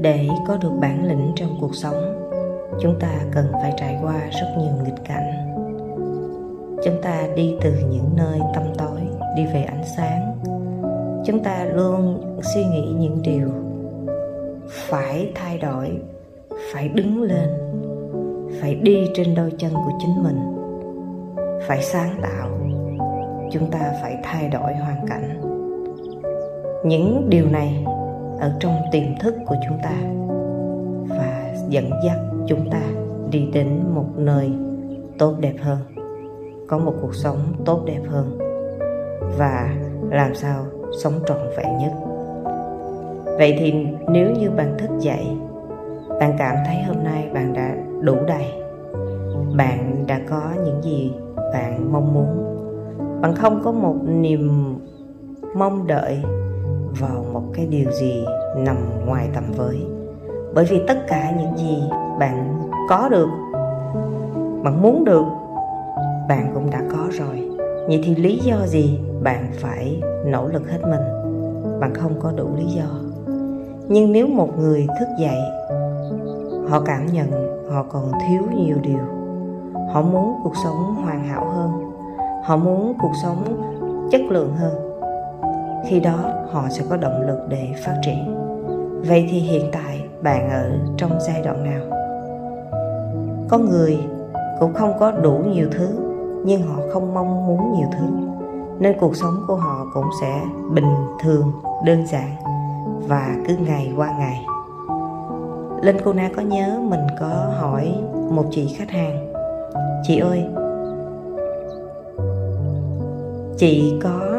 để có được bản lĩnh trong cuộc sống, chúng ta cần phải trải qua rất nhiều nghịch cảnh. Chúng ta đi từ những nơi tăm tối, đi về ánh sáng. Chúng ta luôn suy nghĩ những điều phải thay đổi, phải đứng lên, phải đi trên đôi chân của chính mình, phải sáng tạo. Chúng ta phải thay đổi hoàn cảnh. Những điều này ở trong tiềm thức của chúng ta và dẫn dắt chúng ta đi đến một nơi tốt đẹp hơn, có một cuộc sống tốt đẹp hơn và làm sao sống trọn vẹn nhất. Vậy thì nếu như bạn thức dậy, bạn cảm thấy hôm nay bạn đã đủ đầy, bạn đã có những gì bạn mong muốn, bạn không có một niềm mong đợi vào một cái điều gì nằm ngoài tầm với. Bởi vì tất cả những gì bạn có được, bạn muốn được, bạn cũng đã có rồi. Vậy thì lý do gì bạn phải nỗ lực hết mình? Bạn không có đủ lý do. Nhưng nếu một người thức dậy, họ cảm nhận họ còn thiếu nhiều điều. Họ muốn cuộc sống hoàn hảo hơn. Họ muốn cuộc sống chất lượng hơn khi đó, họ sẽ có động lực để phát triển. Vậy thì hiện tại, bạn ở trong giai đoạn nào? Có người cũng không có đủ nhiều thứ, nhưng họ không mong muốn nhiều thứ, nên cuộc sống của họ cũng sẽ bình thường, đơn giản và cứ ngày qua ngày. Linh cô na có nhớ mình có hỏi một chị khách hàng, chị ơi, chị có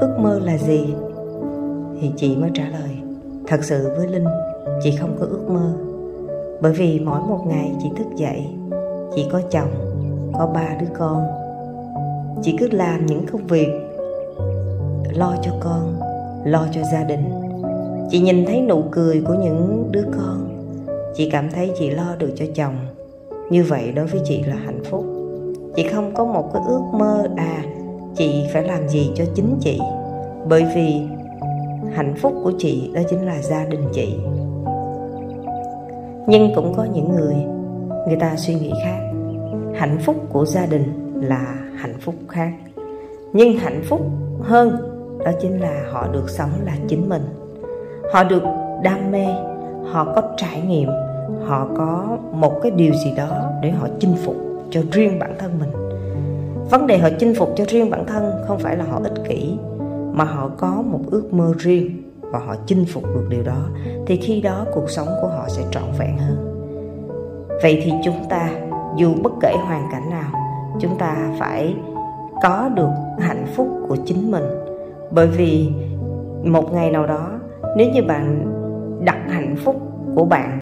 ước mơ là gì? Thì chị mới trả lời, thật sự với linh, chị không có ước mơ. Bởi vì mỗi một ngày chị thức dậy, chị có chồng, có ba đứa con. Chị cứ làm những công việc lo cho con, lo cho gia đình. Chị nhìn thấy nụ cười của những đứa con. Chị cảm thấy chị lo được cho chồng. Như vậy đối với chị là hạnh phúc. Chị không có một cái ước mơ à chị phải làm gì cho chính chị? Bởi vì hạnh phúc của chị đó chính là gia đình chị. Nhưng cũng có những người người ta suy nghĩ khác. Hạnh phúc của gia đình là hạnh phúc khác. Nhưng hạnh phúc hơn đó chính là họ được sống là chính mình. Họ được đam mê, họ có trải nghiệm, họ có một cái điều gì đó để họ chinh phục cho riêng bản thân mình vấn đề họ chinh phục cho riêng bản thân không phải là họ ích kỷ, mà họ có một ước mơ riêng và họ chinh phục được điều đó, thì khi đó cuộc sống của họ sẽ trọn vẹn hơn. Vậy thì chúng ta, dù bất kể hoàn cảnh nào, chúng ta phải có được hạnh phúc của chính mình. Bởi vì một ngày nào đó, nếu như bạn đặt hạnh phúc của bạn